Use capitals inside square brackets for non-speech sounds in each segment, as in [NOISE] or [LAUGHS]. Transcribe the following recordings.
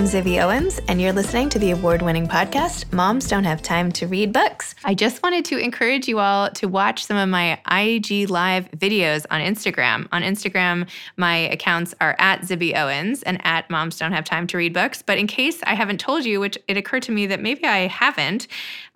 I'm Zibby Owens, and you're listening to the award winning podcast, Moms Don't Have Time to Read Books. I just wanted to encourage you all to watch some of my IG Live videos on Instagram. On Instagram, my accounts are at Zibby Owens and at Moms Don't Have Time to Read Books. But in case I haven't told you, which it occurred to me that maybe I haven't,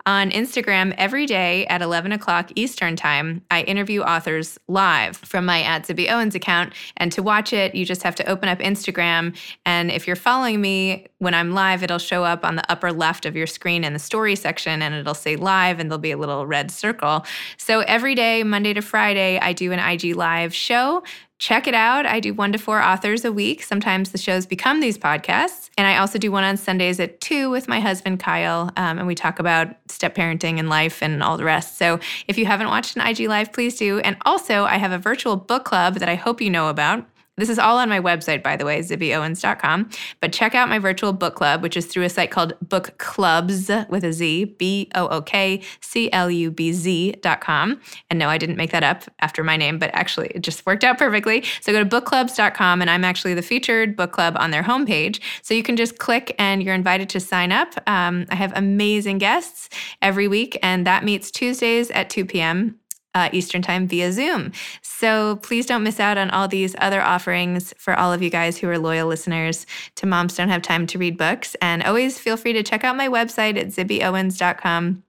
on Instagram every day at 11 o'clock Eastern Time. I interview authors live from my at Zibby Owens account. And to watch it, you just have to open up Instagram. And if you're following me when I'm live, it'll show up on the upper left of your screen in the story section and it'll say live and there'll be a little red circle. So every day, Monday to Friday, I do an IG live show check it out. I do one to four authors a week. Sometimes the shows become these podcasts. And I also do one on Sundays at two with my husband, Kyle. Um, and we talk about step parenting and life and all the rest. So if you haven't watched an IG Live, please do. And also, I have a virtual book club that I hope you know about. This is all on my website, by the way, zibbyowens.com. But check out my virtual book club, which is through a site called Book Clubs with a Z, B O O K C L U B Z.com. And no, I didn't make that up after my name, but actually it just worked out perfectly. So go to bookclubz.com, and I'm actually the featured book club on their homepage. So you can just click and you're invited to sign up. Um, I have amazing guests every week, and that meets Tuesdays at 2 p.m uh, Eastern Time via Zoom. So please don't miss out on all these other offerings for all of you guys who are loyal listeners to Moms Don't Have Time to Read Books. And always feel free to check out my website at zibbyowens.com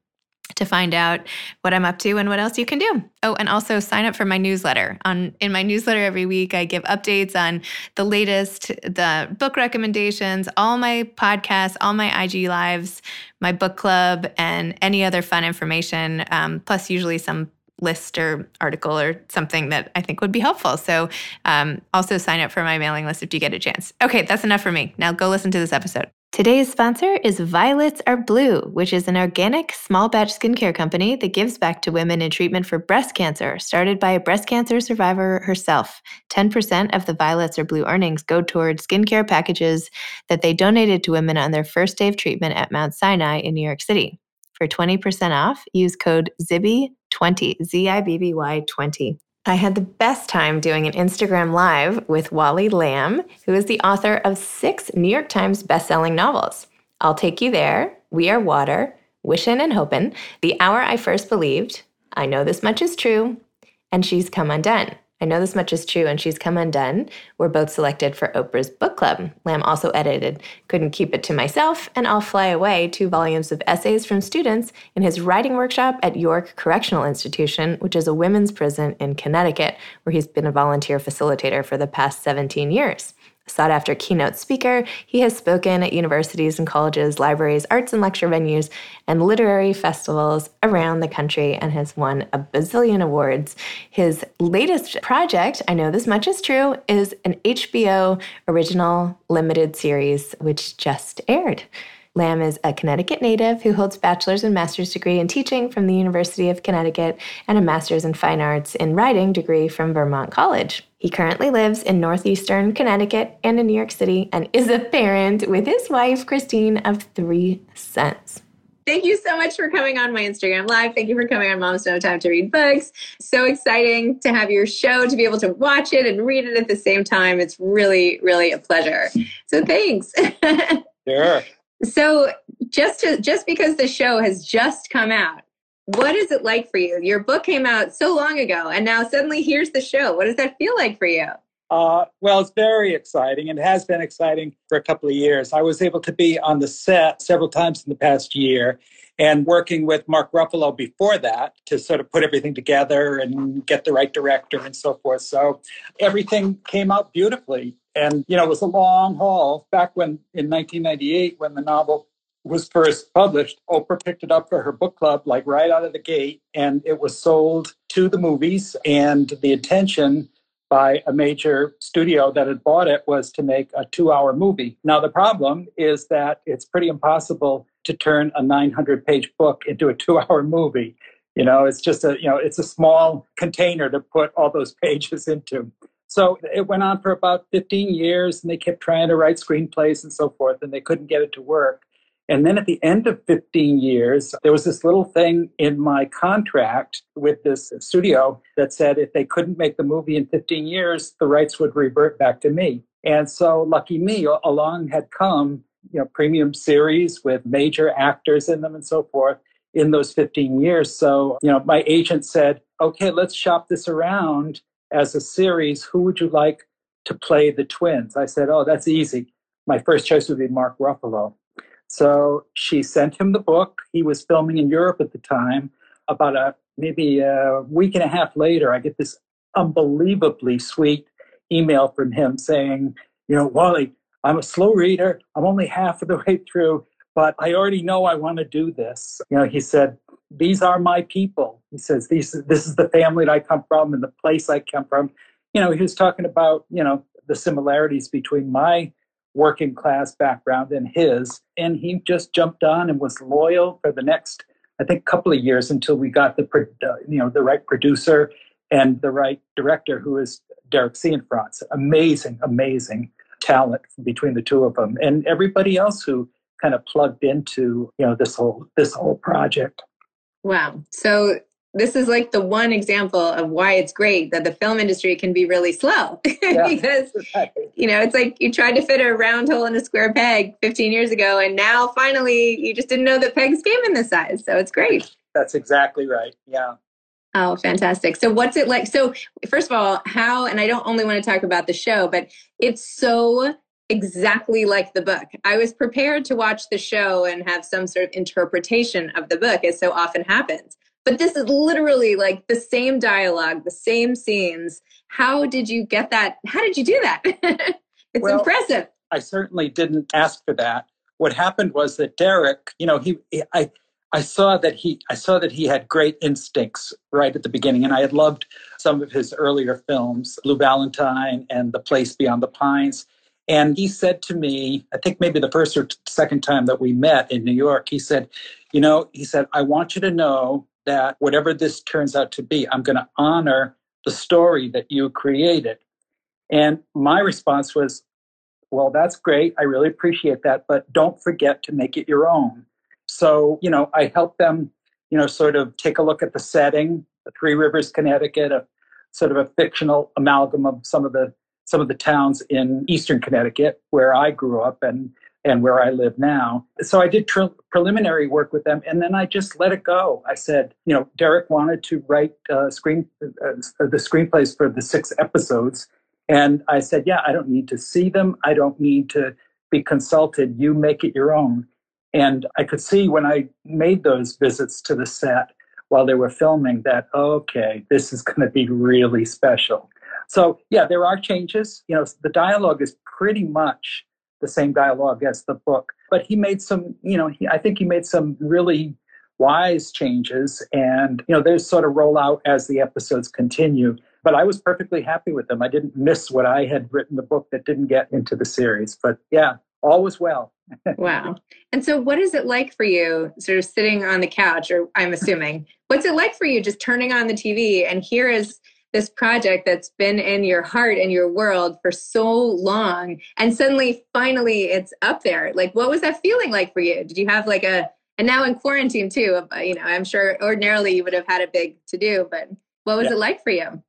to find out what I'm up to and what else you can do. Oh, and also sign up for my newsletter. On in my newsletter every week I give updates on the latest, the book recommendations, all my podcasts, all my IG lives, my book club, and any other fun information. Um, plus, usually some list or article or something that I think would be helpful. So um, also sign up for my mailing list if you get a chance. Okay, that's enough for me. Now go listen to this episode. Today's sponsor is Violets Are Blue, which is an organic small batch skincare company that gives back to women in treatment for breast cancer, started by a breast cancer survivor herself. 10% of the Violets Are Blue earnings go toward skincare packages that they donated to women on their first day of treatment at Mount Sinai in New York City. For 20% off, use code ZIBBY20, Z I B B Y 20. I had the best time doing an Instagram Live with Wally Lamb, who is the author of six New York Times bestselling novels. I'll Take You There, We Are Water, Wishin' and Hopin', The Hour I First Believed, I Know This Much Is True, and She's Come Undone. I know this much is true, and she's come undone. Were both selected for Oprah's book club. Lamb also edited Couldn't Keep It to Myself and I'll Fly Away, two volumes of essays from students in his writing workshop at York Correctional Institution, which is a women's prison in Connecticut, where he's been a volunteer facilitator for the past 17 years sought after keynote speaker, he has spoken at universities and colleges, libraries, arts and lecture venues, and literary festivals around the country and has won a bazillion awards. His latest project, I know this much is true, is an HBO original limited series which just aired. Lamb is a Connecticut native who holds bachelor's and master's degree in teaching from the University of Connecticut and a master's in fine arts in writing degree from Vermont College. He currently lives in northeastern Connecticut and in New York City and is a parent with his wife, Christine, of three sons. Thank you so much for coming on my Instagram Live. Thank you for coming on Moms No Time to Read Books. So exciting to have your show, to be able to watch it and read it at the same time. It's really, really a pleasure. So thanks. [LAUGHS] sure. So just to just because the show has just come out, what is it like for you? Your book came out so long ago, and now suddenly here's the show. What does that feel like for you? Uh, well, it's very exciting and has been exciting for a couple of years. I was able to be on the set several times in the past year and working with Mark Ruffalo before that to sort of put everything together and get the right director and so forth. So everything came out beautifully. And, you know, it was a long haul back when in 1998, when the novel was first published, Oprah picked it up for her book club, like right out of the gate, and it was sold to the movies. And the intention by a major studio that had bought it was to make a two hour movie. Now, the problem is that it's pretty impossible to turn a 900 page book into a two hour movie. You know, it's just a, you know, it's a small container to put all those [LAUGHS] pages into. So it went on for about 15 years and they kept trying to write screenplays and so forth and they couldn't get it to work. And then at the end of 15 years, there was this little thing in my contract with this studio that said if they couldn't make the movie in 15 years, the rights would revert back to me. And so, lucky me, along had come you know premium series with major actors in them and so forth in those 15 years. So, you know, my agent said, okay, let's shop this around as a series. Who would you like to play the twins? I said, oh, that's easy. My first choice would be Mark Ruffalo. So she sent him the book. He was filming in Europe at the time. About a maybe a week and a half later, I get this unbelievably sweet email from him saying, you know, Wally, I'm a slow reader. I'm only half of the [LAUGHS] way through but I already know I want to do this. You know, he said, these are my people. He says, these, this is the family that I come from and the place I come from. You know, he was talking about, you know, the similarities between my working class background and his. And he just jumped on and was loyal for the next, I think, couple of years until we got the, you know, the right producer and the right director who is Derek Cianfrance. Amazing, amazing talent between the two of them. And everybody else who kind of plugged into you know this whole this whole project. Wow. So this is like the one example of why it's great that the film industry can be really slow. [LAUGHS] Because you know it's like you tried to fit a round hole in a square peg 15 years ago and now finally you just didn't know that pegs came in this size. So it's great. That's exactly right. Yeah. Oh, fantastic. So, what's it like? So, first of all, how, and I don't only want to talk about the show, but it's so exactly like the book. I was prepared to watch the show and have some sort of interpretation of the book, as so often happens. But this is literally like the same dialogue, the same scenes. How did you get that? How did you do that? [LAUGHS] it's well, impressive. I certainly didn't ask for that. What happened was that Derek, you know, he, I, I saw that he, I saw that he had great instincts right at the beginning, and I had loved some of his earlier films, Blue Valentine and The Place Beyond the Pines and he said to me, I think maybe the first or second time that we met in New York, he said, You know, he said, I want you to know that whatever this turns out to be, I'm going to honor the story that you created. And my response was, Well, that's great. I really appreciate that. But don't forget to make it your own. So, you know, I helped them, you know, sort of take a look at the setting, the Three Rivers, Connecticut, a sort of a fictional amalgam of some of the some of the towns in eastern Connecticut where I grew up and and where I live now. So I did preliminary work with them, and then I just let it go. I said, you know, Derek wanted to write uh, screen uh, the screenplays for the six episodes, and I said, yeah, I don't need to see them. I don't need to be consulted. You make it your own. And I could see when I made those visits to the set while they were filming that okay, this is going to be really special. So yeah, there are changes. You know, the dialogue is pretty much the same dialogue as the book, but he made some. You know, he, I think he made some really wise changes, and you know, they sort of roll out as the episodes continue. But I was perfectly happy with them. I didn't miss what I had written the book that didn't get into the series. But yeah, all was well. [LAUGHS] wow. And so, what is it like for you, sort of sitting on the couch, or I'm assuming, what's it like for you just turning on the TV and here is this project that's been in your heart and your world for so long and suddenly finally it's up there. Like what was that feeling like for you? Did you have like a and now in quarantine too uh, you know i'm sure ordinarily you would have had a big to do but what was yeah. it like for you?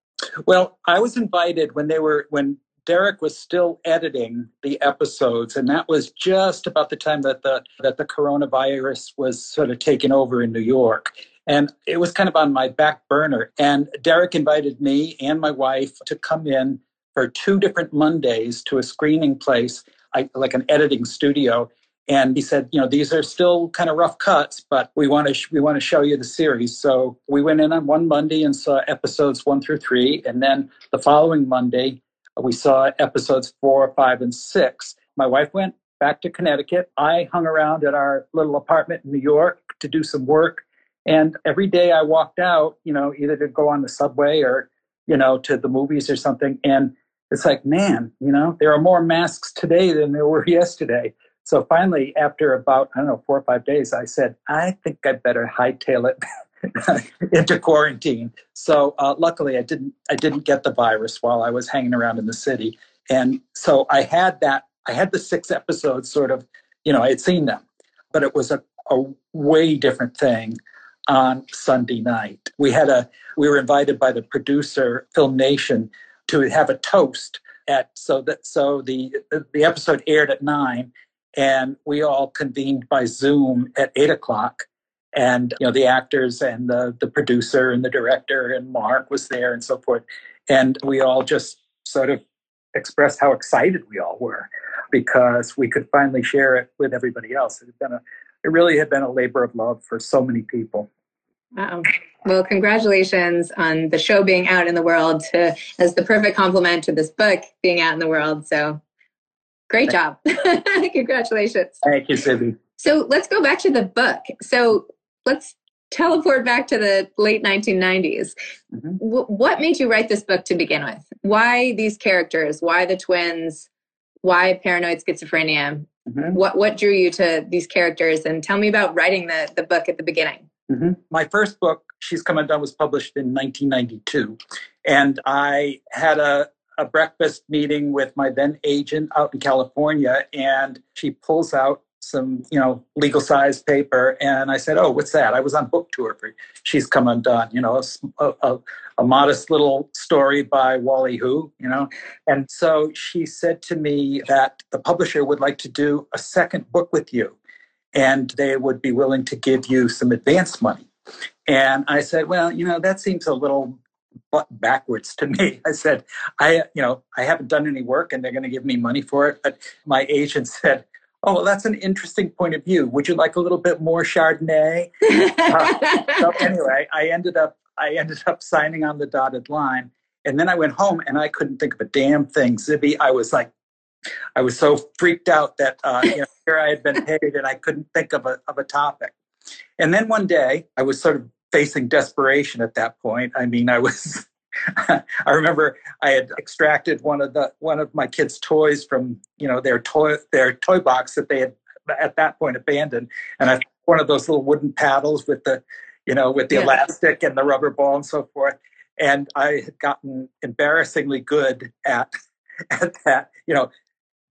Well i was invited when they were when derek was still editing the episodes and that was just about the time that the that the coronavirus was sort of taken over in new york and it was kind of on my back burner. And Derek invited me and my wife to come in for two different Mondays to a screening place, like an editing studio. And he said, you know, these are still kind of rough cuts, but we want to sh- we want to show you the series. So we went in on one Monday and saw episodes one through three, and then the following Monday we saw episodes four, five, and six. My wife went back to Connecticut. I hung around at our little apartment in New York to do some work. And every day I walked out, you know, either to go on the subway or, you know, to the movies or something. And it's like, man, you know, there are more masks today than there were [LAUGHS] yesterday. So finally, after about, I don't know, four or five days, I said, I think I better hightail it [LAUGHS] into quarantine. So uh, luckily, I didn't. I didn't get the virus while I was hanging around in the city, and so I had that. I had the six episodes, sort of. You know, I had seen them, but it was a, a way different thing on Sunday night. We had a we were invited by the producer Film Nation to have a toast at so that so the the episode aired at nine and we all convened by Zoom at eight o'clock. And you know the actors and the the producer and the director and Mark was there and so forth, and we all just sort of expressed how excited we all were because we could finally share it with everybody else. It had been a it really had been a labor of love for so many people. Wow. Well, congratulations on the show being out in the world to, as the perfect complement to this book being out in the world. So great job. [LAUGHS] congratulations. Thank you, Zibby. So let's go back to the book. So let's teleport back to the late 1990s. Mm-hmm. W- what made you write this book to begin with? Why these characters? Why the twins? Why paranoid schizophrenia? Mm-hmm. What what drew you to these characters? And tell me about writing the the book at the beginning. Mm-hmm. My first book, She's Come Undone, was published in 1992, and I had a a breakfast meeting with my then agent out in California, and she pulls out some, you know, legal size paper. And I said, Oh, what's that? I was on book tour for She's Come Undone, you know, a, a, a modest little story by Wally Who, you know. And so she said to me that the publisher would like to do a second book with you and they would be willing to give you some advance money. And I said, well, you know, that seems a little backwards to me. [LAUGHS] I said, I, you know, I haven't done any work and they're going to give me money for it. But my agent said, oh, well, that's an interesting point of view. Would you like a little bit more Chardonnay? [LAUGHS] uh, so anyway, I ended up, I ended up signing on the dotted line. And then I went home and I couldn't think of a damn thing. Zibby, I was like, I was so freaked out that uh, you know, I had been paid and I couldn't think of a, of a topic. And then one day I was sort of facing desperation at that point. I mean, I was [LAUGHS] I remember I had extracted one of the one of my kids' toys from you know their toy their toy box that they had at that point abandoned, and I one of those little wooden paddles with the you know with the yeah. elastic and the rubber ball and so forth. And I had gotten embarrassingly good at [LAUGHS] at that, you know,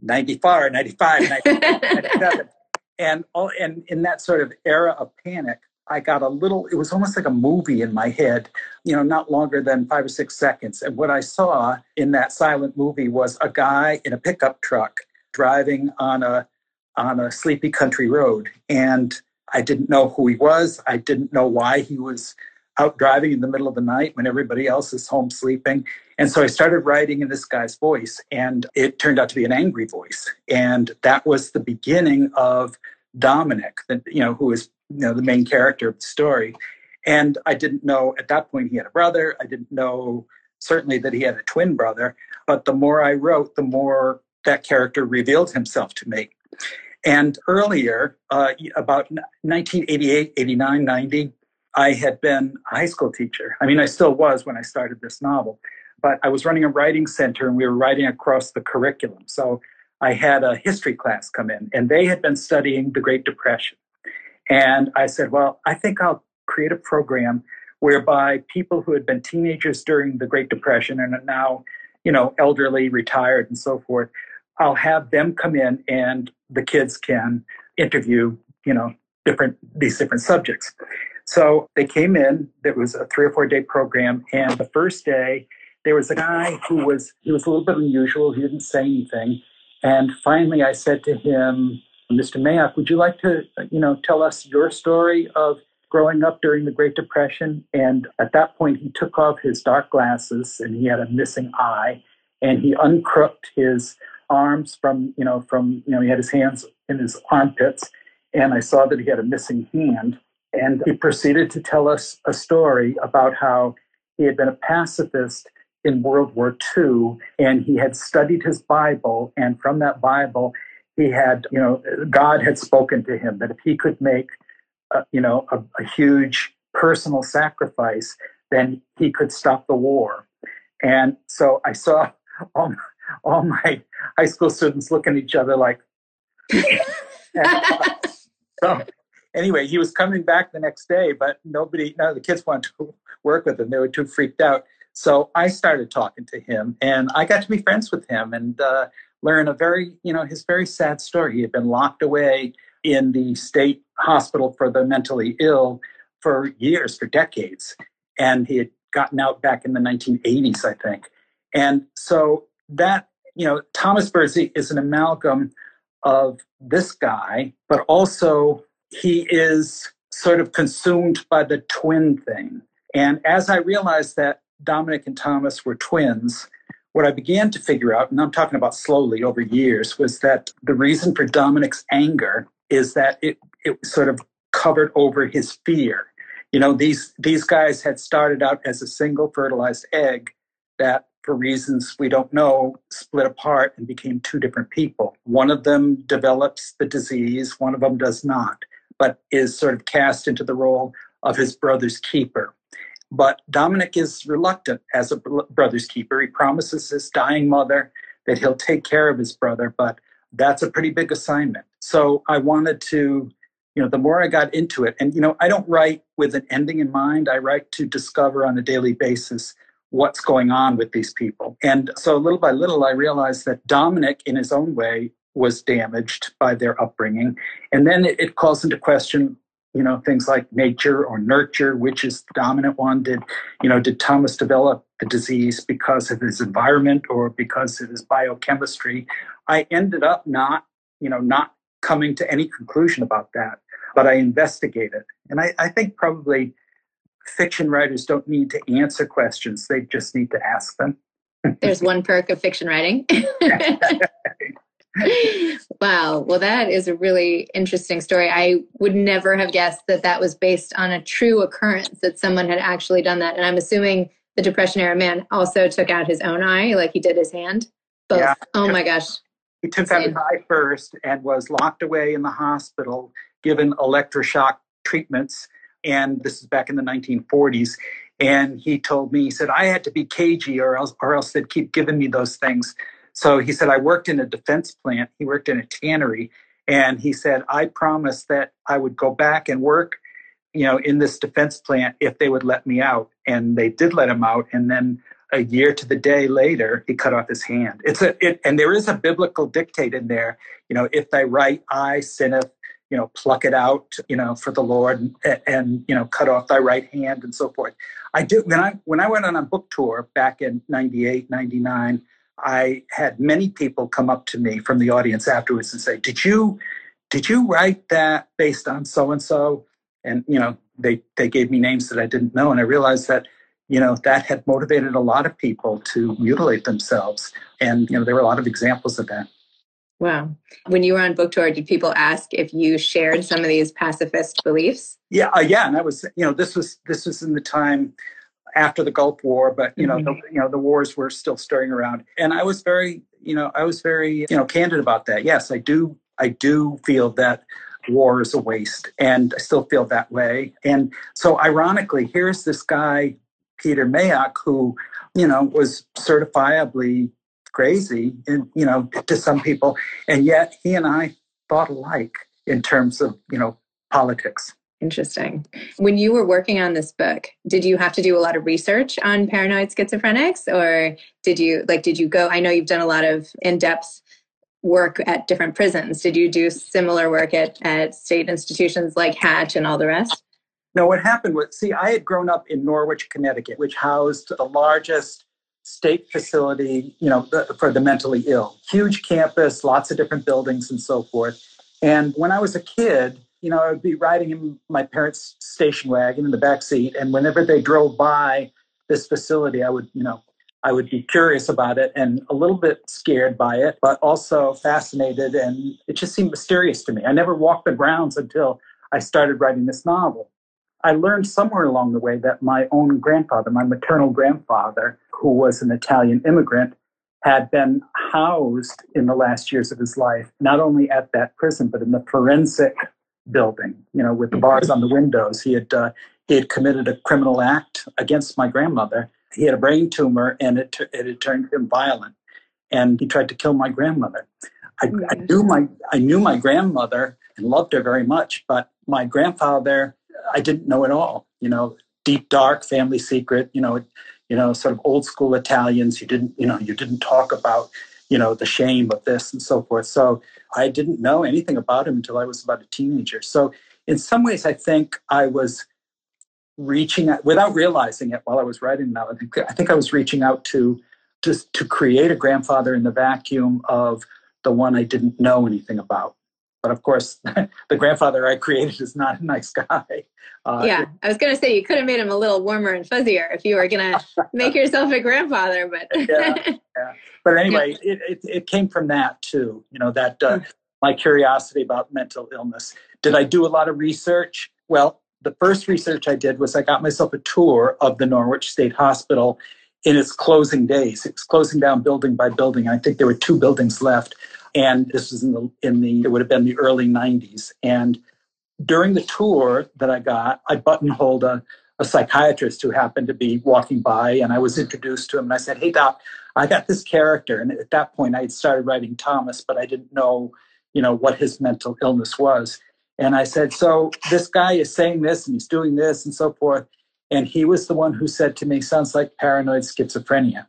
94, 95, 97. [LAUGHS] and all and in that sort of era of panic, I got a little, it was almost like a movie in my head, you know, not longer than five or six seconds. And what I saw in that silent movie was a guy in a pickup truck driving on a on a sleepy country road. And I didn't know who he was. I didn't know why he was out driving in the middle of the night when everybody else is home sleeping. And so I started writing in this guy's voice, and it turned out to be an angry voice. And that was the beginning of Dominic, you know, who is you know the main character of the story. And I didn't know at that point he had a brother. I didn't know certainly that he had a twin brother. But the more I wrote, the more that character revealed himself to me. And earlier, uh, about 1988, 89, 90, I had been a high school teacher. I mean, I still was when I started this novel, but I was running a writing center and we were writing across the curriculum. So I had a history class come in and they had been studying the Great Depression. And I said, well, I think I'll create a program whereby people who had been teenagers during the Great Depression and are now, you know, elderly, retired, and so forth, I'll have them come in and the kids can interview, you know, different these different subjects. So they came in. It was a three or four day program, and the first day there was a guy who was he was a little bit unusual. He didn't say anything, and finally I said to him, Mr. Mayock, would you like to, you know, tell us your story of growing up during the Great Depression? And at that point, he took off his dark glasses and he had a missing eye, and he uncrooked his arms from, you know, from, you know, he had his hands in his armpits, and I saw that he had a missing hand. And he proceeded to tell us a story about how he had been a pacifist in World War II, and he had studied his Bible, and from that Bible, he had, you know, God had spoken to him that if he could make, uh, you know, a, a huge personal sacrifice, then he could stop the war. And so I saw [LAUGHS] all, all my high school students looking at each other like, so anyway, he was coming back the next day, but nobody, none of the kids wanted to work with him. They were too freaked out. So I started talking to him, and I got to be friends with him. And uh, learn a very, you know, his very sad story. He had been locked away in the state hospital for the mentally ill for years, for decades. And he had gotten out back in the 1980s, I think. And so that, you know, Thomas Birdsey is an amalgam of this guy, but also he is sort of consumed by the twin thing. And as I realized that Dominic and Thomas were twins, what I began to figure out, and I'm talking about slowly over years, was that the reason for Dominic's anger is that it, it sort of covered over his fear. You know, these these guys had started out as a single fertilized egg that for reasons we don't know, split apart and became two different people. One of them develops the disease, one of them does not, but is sort of cast into the role of his brother's keeper. But Dominic is reluctant as a brother's keeper. He promises his dying mother that he'll take care of his brother, but that's a pretty big assignment. So I wanted to, you know, the more I got into it, and, you know, I don't write with an ending in mind, I write to discover on a daily basis what's going on with these people. And so little by little, I realized that Dominic, in his own way, was damaged by their upbringing. And then it, calls into question, you know, things like nature or nurture, which is the dominant one. Did, you know, did Thomas develop the disease because of his environment or because of his biochemistry? I ended up not, you know, not coming to any conclusion about that, but I investigated. And I, I think probably fiction writers don't need to answer questions, they just need to ask them. There's one perk of fiction writing. [LAUGHS] [LAUGHS] [LAUGHS] wow. Well, that is a really interesting story. I would never have guessed that that was based on a true occurrence that someone had actually done that. And I'm assuming the Depression era man also took out his own eye, like he did his hand. Both. Yeah. Oh my gosh. He took out his eye first and was locked away in the hospital, given electroshock treatments and this is back in the 1940s. And he told me, he said, I had to be cagey or else, or else they'd keep giving me those things. So he said, I worked in a defense plant. He worked in a tannery. And he said, I promised that I would go back and work, you know, in this defense plant if they would let me out. And they did let him out. And then a year to the day later, he cut off his hand. It's a, it, and there is a biblical dictate in there, you know, if thy right eye sinneth, you know, pluck it out, you know, for the Lord and, and, you know, cut off thy right hand and so forth. I do when I when I went on a book tour back in 98, 99, I had many people come up to me from the audience afterwards and say, Did you did you write that based on so and so? And you know, they they gave me names that I didn't know. And I realized that, you know, that had motivated a lot of people to mutilate themselves. And, you know, there were a lot of examples of that. Wow. When you were on book tour, did people ask if you shared some of these pacifist beliefs? Yeah, uh, yeah, and that was you know this was this was in the time after the Gulf War, but you know mm-hmm. the, you know the wars were still stirring around, and I was very you know I was very you know candid about that. Yes, I do I do feel that war is a waste, and I still feel that way. And so, ironically, here's this guy Peter Mayock who you know was certifiably crazy, and you know, to some people, and yet he and I thought alike in terms of you know politics. Interesting. When you were working on this book, did you have to do a lot of research on paranoid schizophrenics, or did you like? Did you go? I know you've done a lot of in-depth work at different prisons. Did you do similar work at, at state institutions like Hatch and all the rest? No, what happened was, see, I had grown up in Norwich, Connecticut, which housed the largest state facility, you know, for the mentally ill. Huge campus, lots of different buildings and so forth. And when I was a kid, you know, I would be riding in my parents' station wagon in the back seat, and whenever they drove by this facility, I would, you know, I would be curious about it and a little bit scared by it, but also fascinated, and it just seemed mysterious to me. I never walked the grounds until I started writing this novel. I learned somewhere along the way that my own grandfather, my maternal grandfather, who was an Italian immigrant, had been housed in the last years of his life, not only at that prison, but in the forensic building, you know, with the bars on the windows. He had, uh, he had committed a criminal act against my grandmother. He had a brain tumor and it, t- it had turned him violent. And he tried to kill my grandmother. I, I, knew my I knew my grandmother and loved her very much, but my grandfather I didn't know at all. You know, deep dark family secret. You know, you know, sort of old school Italians. You didn't, you know, you didn't talk about, you know, the shame of this and so forth. So I didn't know anything about him until I was about a teenager. So in some ways, I think I was reaching out without realizing it while I was writing that. I think I think I was reaching out to just to create a grandfather in the vacuum of the one I didn't know anything about. But of course, [LAUGHS] the grandfather I created is not a nice guy. Uh, yeah, I was going to say you could have made him a little warmer and fuzzier if you were going [LAUGHS] to make yourself a grandfather. But yeah, yeah, but [LAUGHS] anyway, it, it, it came from that too. You know that uh, hmm. my curiosity about mental illness. Did I do a lot of research? Well, the first research I did was I got myself a tour of the Norwich State Hospital in its closing days. It was closing down building by building. I think there were two buildings left. And this was in the in the it would have been the early 90s. And during the tour that I got, I buttonholed a, a psychiatrist who happened to be walking by and I was introduced to him and I said, Hey doc, I got this character. And at that point I had started writing Thomas, but I didn't know, you know, what his mental illness was. And I said, So this guy is saying this and he's doing this and so forth. And he was the one who said to me, Sounds like paranoid schizophrenia.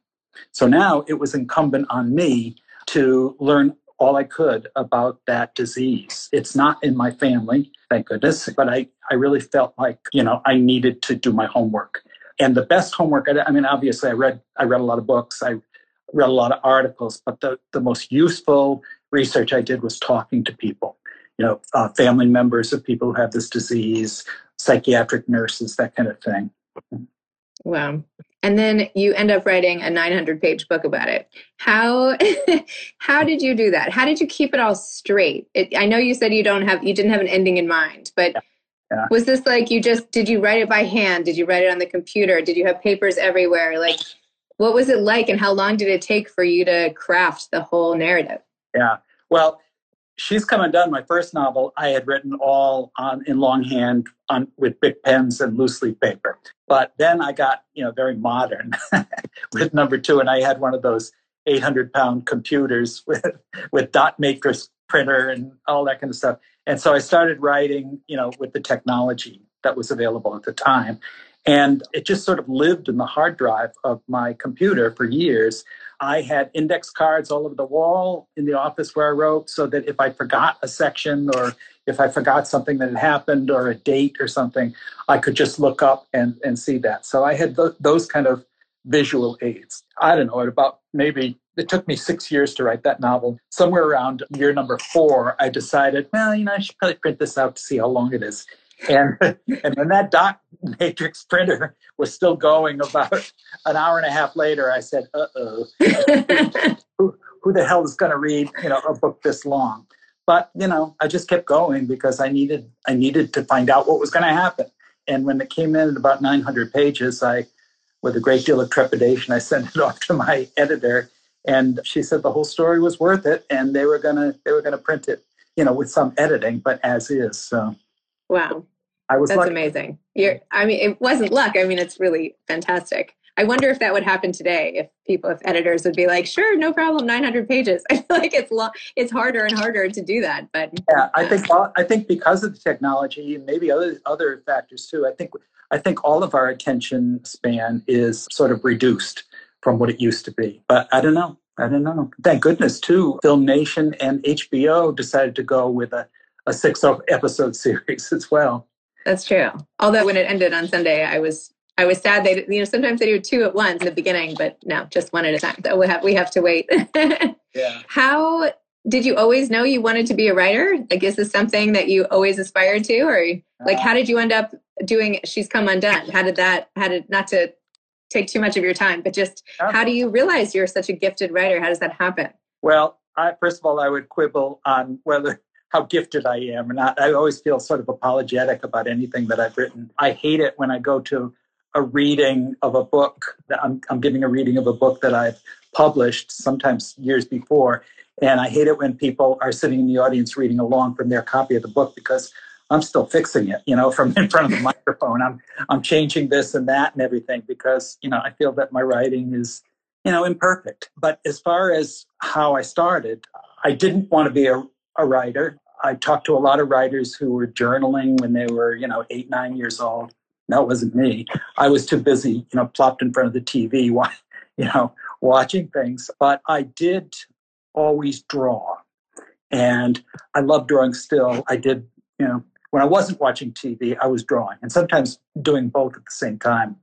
So now it was incumbent on me to learn all I could about that disease. It's not in my family, thank goodness, but I, I really felt like, you know, I needed to do my homework. And the best homework, I, I mean, obviously I read, I read a lot of books, I read a lot of articles, but the, the most useful research I did was talking to people you know, uh, family members of people who have this disease, psychiatric nurses, that kind of thing. Wow. And then you end up writing a 900 page book about it. How [LAUGHS] how did you do that? How did you keep it all straight? It, I know you said you don't have you didn't have an ending in mind, but yeah. Yeah. was this like you just did you write it by hand? Did you write it on the computer? Did you have papers everywhere? Like what was it like and how long did it take for you to craft the whole narrative? Yeah. Well, She's Come Undone, my first novel, I had written all on in longhand on with big pens and loose leaf paper. But then I got, you know, very modern [LAUGHS] with number two, and I had one of those 800 pound computers [LAUGHS] with with dot matrix printer and all that kind of stuff. And so I started writing, you know, with the technology that was available at the time. And it just sort of lived in the hard drive of my computer for years. I had index cards all over the wall in the office where I wrote so that if I forgot a section or if I forgot something that had happened or a date or something, I could just look up and, and see that. So I had th- those kind of visual aids. I don't know, at about maybe it took me six years to write that novel. Somewhere around year number four, I decided, well, you know, I should probably print this out to see how long it is. And and when that dot matrix printer was still going about an hour and a half later, I said, uh oh, [LAUGHS] who, who the hell is going to read, you know, a book this long? But, you know, I just kept going because I needed, I needed to find out what was going to happen. And when it came in at about 900 pages, I, with a great deal of trepidation, I sent it [LAUGHS] off to my editor and she said the whole story was worth it and they were going to, they were going to print it, you know, with some editing, but as is. So Wow. I was That's lucky. amazing. You're I mean it wasn't luck. I mean it's really fantastic. I wonder if that would happen today if people if editors would be like, "Sure, no problem, 900 pages." [LAUGHS] I feel like it's lo- it's harder and harder to do that, but Yeah, I think [LAUGHS] I think because of the technology and maybe other other factors too. I think I think all of our attention span is sort of reduced from what it used to be. But I don't know. I don't know. Thank goodness too. Film Nation and HBO decided to go with a a six episode [LAUGHS] series as well. That's true. Although when it ended on Sunday, I was I was sad they you know sometimes they do two at once in the beginning, but no, just one at a time. So we have we have to wait. [LAUGHS] yeah. How did you always know you wanted to be a writer? Like is this something that you always aspired to or like how did you end up doing She's Come Undone? How did that how did not to take too much of your time, but just how do you realize you're such a gifted writer? How does that happen? Well, I, first of all, I would quibble on whether how gifted I am. And I, I always feel sort of apologetic about anything that I've written. I hate it when I go to a reading of a book. That I'm, I'm giving a reading of a book that I've published sometimes years before. And I hate it when people are sitting in the audience reading along from their copy of the book because I'm still fixing it, you know, from [LAUGHS] in front of the microphone. I'm I'm changing this and that and everything because, you know, I feel that my writing is, you know, imperfect. But as far as how I started, I didn't want to be a, a writer. I talked to a lot of writers who were journaling when they were, you know, eight, nine years old. That wasn't me. I was too busy, you know, plopped in front of the TV, [LAUGHS] you know, watching things. But I did always draw. And I love drawing still. I did, you know, when I wasn't watching TV, I was drawing and sometimes doing both at the same time.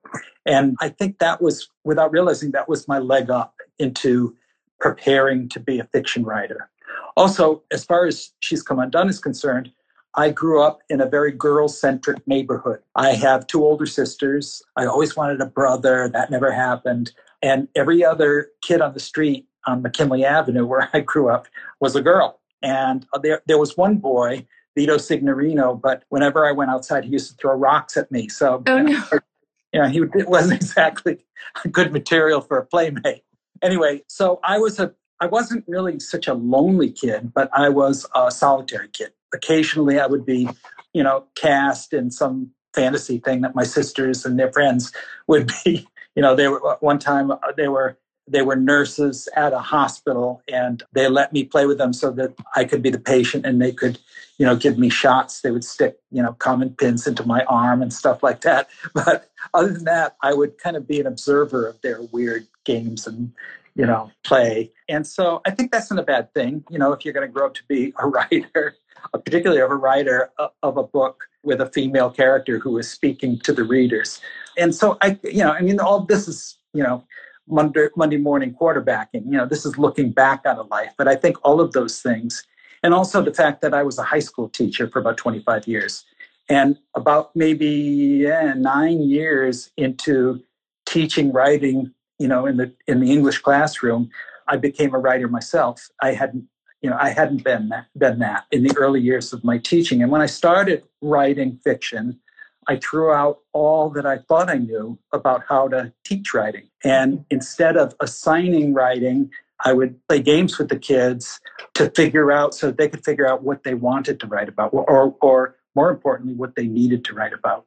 And I think that was, without realizing, that was my leg up into preparing to be a fiction writer. Also, as far as She's Come Undone is concerned, I grew up in a very girl centric neighborhood. I have two older sisters. I always wanted a brother. That never happened. And every other kid on the street on McKinley Avenue, where I grew up, was a girl. And there, there was one boy, Vito Signorino, but whenever I went outside, he used to throw rocks at me. So, oh, no. [LAUGHS] you know, he wasn't [LAUGHS] exactly good material for a playmate. Anyway, so I was a I wasn't really such a lonely kid, but I was a solitary kid. Occasionally, I would be, you know, cast in some fantasy thing that my sisters and their friends would [LAUGHS] be. You know, they were one time uh, they were they were nurses at a hospital and they let me play with them so that I could be the patient and they could, you know, give me shots. They would stick, you know, common pins into my arm and stuff like that. [LAUGHS] But other than that, I would kind of be an observer of their weird games and you know, play. And so I think that's not a bad thing, you know, if you're going to grow up to be a [LAUGHS] writer, particularly of a writer uh, of a book with a female character who is speaking to the readers. And so I, you know, I mean, all this is, you know, Monday, Monday morning quarterbacking, you know, this is looking back on a life. But I think all of those things, and also the fact that I was a high school teacher for about 25 years, and about maybe yeah, nine years into teaching writing you know, in the in the English classroom, I became a writer myself. I hadn't, you know, I hadn't been that, been that in the early years of my teaching. And when I started writing fiction, I threw out all that I thought I knew about how to teach writing. And instead of assigning writing, I would play games with the kids to figure out so they could figure out what they wanted to write about, or, or more importantly, what they needed to write about.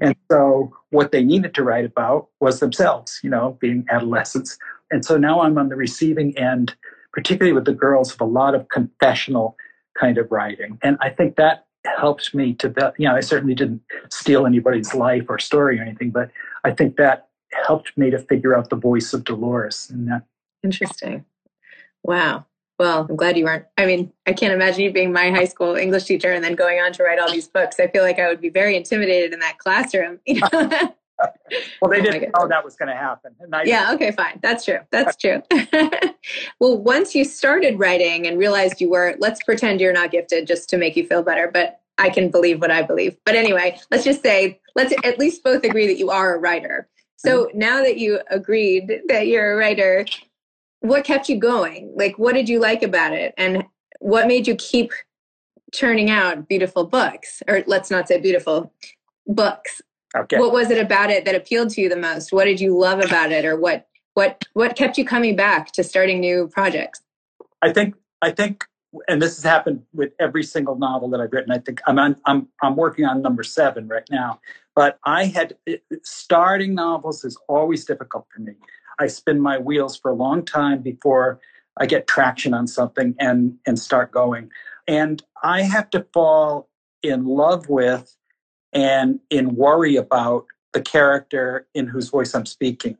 And [LAUGHS] so what they needed to write about was themselves, you know, being adolescents. And so now I'm on the receiving end, particularly with the girls, of a lot of confessional kind of writing. And I think that helped me to, you know, I certainly didn't steal anybody's life or story or anything, but I think that helped me to figure out the voice of Dolores. And that. Interesting. Wow. Well, I'm glad you weren't. I mean, I can't imagine you being my high school English teacher and then going on to write all these books. I feel like I would be very intimidated in that classroom. You know? [LAUGHS] well, they oh didn't know that was going to happen. yeah, okay, fine. That's true. That's [LAUGHS] true. [LAUGHS] well, once you started writing and realized you were, let's pretend you're not gifted just to make you feel better, but I can believe what I believe. But anyway, let's just say, let's at least both agree that you are a writer. So mm-hmm. now that you agreed that you're a writer, what kept you going? Like, what did you like about it? And what made you keep churning out beautiful books? Or let's not say beautiful books. Okay. What was it about it that appealed to you the most? What did you love about it? Or what what what kept you coming back to starting new projects? I think I think and this has happened with every single novel that I've written. I think I'm on, I'm I'm working on number seven right now. But I had starting novels is always difficult for me. I spin my wheels for a long time before I get traction on something and and start going. And I have to fall in love with and in worry about the character in whose voice I'm speaking.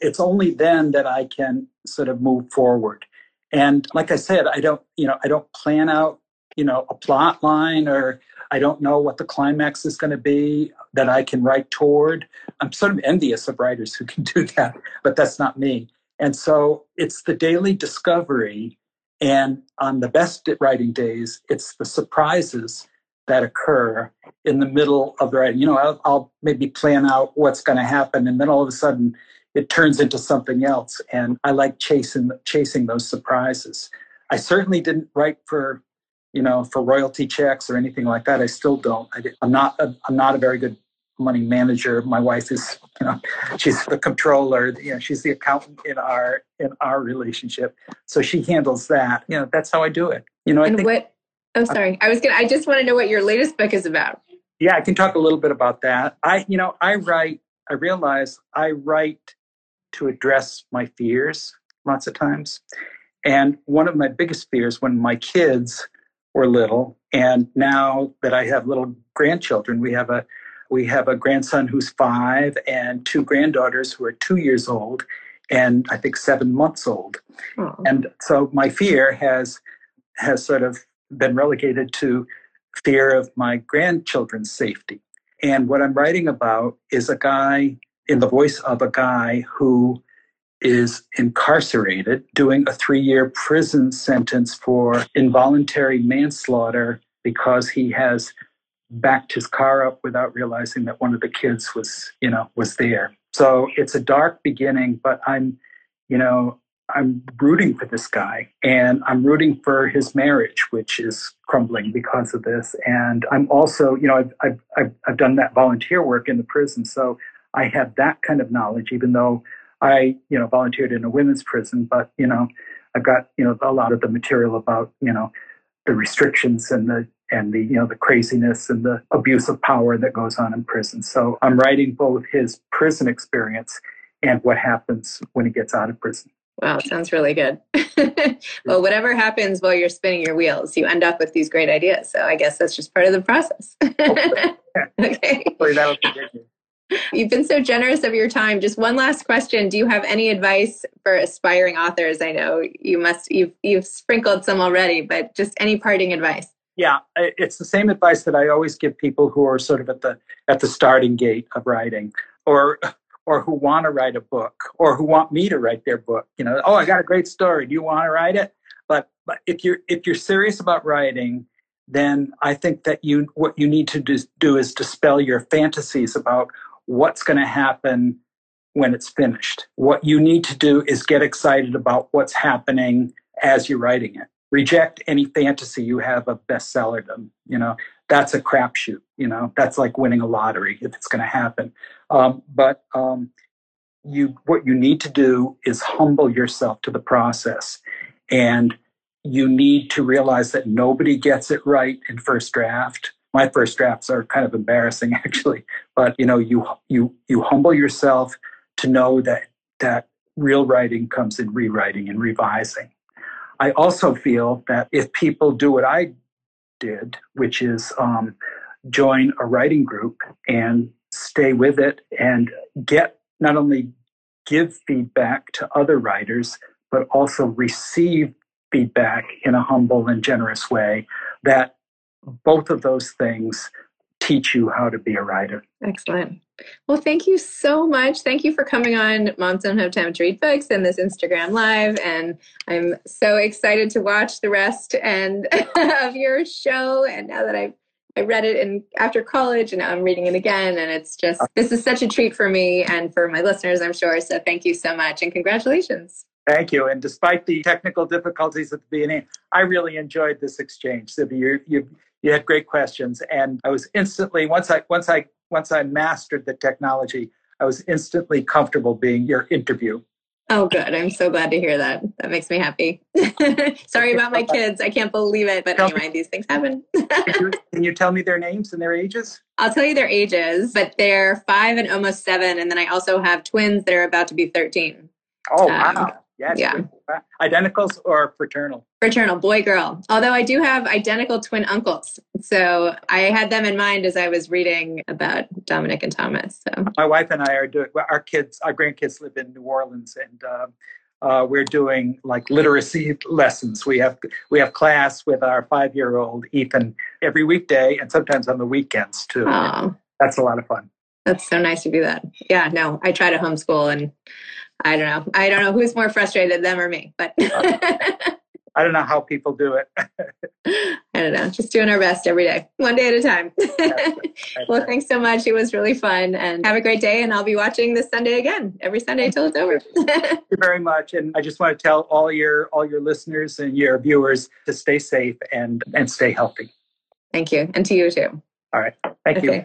It's only then that I can sort of move forward. And like I said, I don't, you know, I don't plan out, you know, a plot line or I don't know what the climax is going to be that I can write toward. I'm sort of envious of writers who can [LAUGHS] do that, but that's not me. And so it's the daily discovery. And on the best writing days, it's the surprises that occur in the middle of the writing. You know, I'll, I'll maybe plan out what's going to happen, and then all of a sudden it turns into something else. And I like chasing chasing those surprises. I certainly didn't write for you know, for royalty checks or anything like that. I still don't. I, am not. A, I'm not a very good money manager. My wife is, you know, she's the controller. You know, she's the accountant in our in our relationship. So she handles that. You know, that's how I do it. You know, and I think, what? Oh, sorry. I was gonna. I just want to know what your latest book is about. Yeah, I can talk a little bit about that. I, you know, I write. I realize I write to address my fears lots of times. And one of my biggest fears when my kids were little. And now that I have little grandchildren, we have a we have a grandson who's five and two granddaughters who are two years old and I think seven months old. Oh. And so my fear has has sort of been relegated to fear of my grandchildren's safety. And what I'm writing about is a guy in the voice of a guy who is incarcerated, doing a three year prison sentence for involuntary manslaughter because he has backed his car up without realizing that one of the kids was, you know, was there. So it's a dark beginning, but I'm, you know, I'm rooting for this guy and I'm rooting for his marriage, which is crumbling because of this. And I'm also, you know, I've, I've, I've, I've done that volunteer work in the prison. So I have that kind of knowledge, even though I, you know, volunteered in a women's prison, but, you know, I've got, you know, a lot of the material about, you know, the restrictions and the and the you know the craziness and the abuse of power that goes on in prison. So I'm writing both his prison experience and what happens when he gets out of prison. Wow, sounds really good. [LAUGHS] well, whatever happens while you're spinning your wheels, you end up with these great ideas. So I guess that's just part of the process. [LAUGHS] okay. Hopefully that'll continue. You've been so generous of your time. Just one last question. Do you have any advice for aspiring authors? I know you must you've you've sprinkled some already, but just any parting advice? Yeah, it's the same advice that I always give people who are sort of at the at the starting gate of writing or or who want to write a book or who want me to write their book. You know, oh, I got a great story. Do you want to write it? But but if you're if you're serious about writing, then I think that you what you need to do, do is dispel your fantasies about what's going to happen when it's finished. What you need to do is get excited about what's happening as you're writing it. Reject any fantasy you have of bestsellerdom. You know, that's a crapshoot. You know, that's like winning a lottery if it's going to happen. Um, but um, you, what you need to do is humble yourself to the process, and you need to realize that nobody gets it right in first draft my first drafts are kind of embarrassing [LAUGHS] actually. But you know you you you humble yourself to know that that real writing comes in rewriting and revising. I also feel that if people do what i did which is um, join a writing group and stay with it and get not only give feedback to other writers but also receive feedback in a humble and generous way that both of those things teach you how to be a writer. Excellent. Well, thank you so much. Thank you for coming on Moms Don't Have Time to Read Books and this Instagram Live. And I'm so excited to watch the rest and [LAUGHS] of your show. And now that I've I read it in after college and now I'm reading it again. And it's just uh-huh. this is such a treat for me and for my listeners, I'm sure. So thank you so much and congratulations. Thank you. And despite the technical difficulties at the beginning, I really enjoyed this exchange. Zibby, you, you, you had great questions, and I was instantly once I once I once I mastered the technology, I was instantly comfortable being your interview. Oh, good. I'm so glad to hear that. That makes me happy. [LAUGHS] Sorry about my kids. I can't believe it. But anyway, these things happen. Can you tell me their names and their ages? I'll tell you their ages, but they're five and almost seven. And then I also have twins that are about to be 13. Oh, um, wow. Yes. Yeah. Identicals or fraternal? Fraternal, boy, girl. Although I do have identical twin uncles. So I had them in mind as I was reading about Dominic and Thomas. So my wife and I are doing, our kids, our grandkids live in New Orleans and, uh, uh, we're doing like literacy lessons. We have we have class with our five year old Ethan every weekday and sometimes on the weekends too. That's a lot of fun. That's so nice to do that. Yeah, no, I try to homeschool and I don't know. I don't know who's more frustrated, them or me, but [LAUGHS] I don't know how people do it. I don't know. Just doing our best every day, one day at a time. [LAUGHS] well, thanks so much. It was really fun and have a great day. And I'll be watching this Sunday again, every Sunday till it's over. Thank you [LAUGHS] very much. And I just want to tell all your all your listeners and your viewers to stay safe and and stay healthy. Thank you. And to you too. All right. Thank okay. you.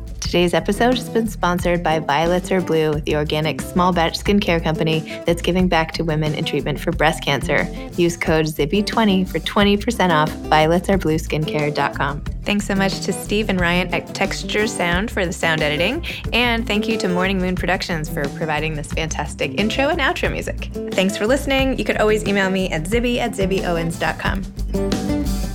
Today's episode has been sponsored by Violets Are Blue, the organic small batch skincare company that's giving back to women in treatment for breast cancer. Use code ZIBBY20 for 20% off violetsareblueskincare.com. Thanks so much to Steve and Ryan at Texture Sound for the sound editing. And thank you to Morning Moon Productions for providing this fantastic intro and outro music. Thanks for listening. You could always email me at zibby at zibbyowens.com.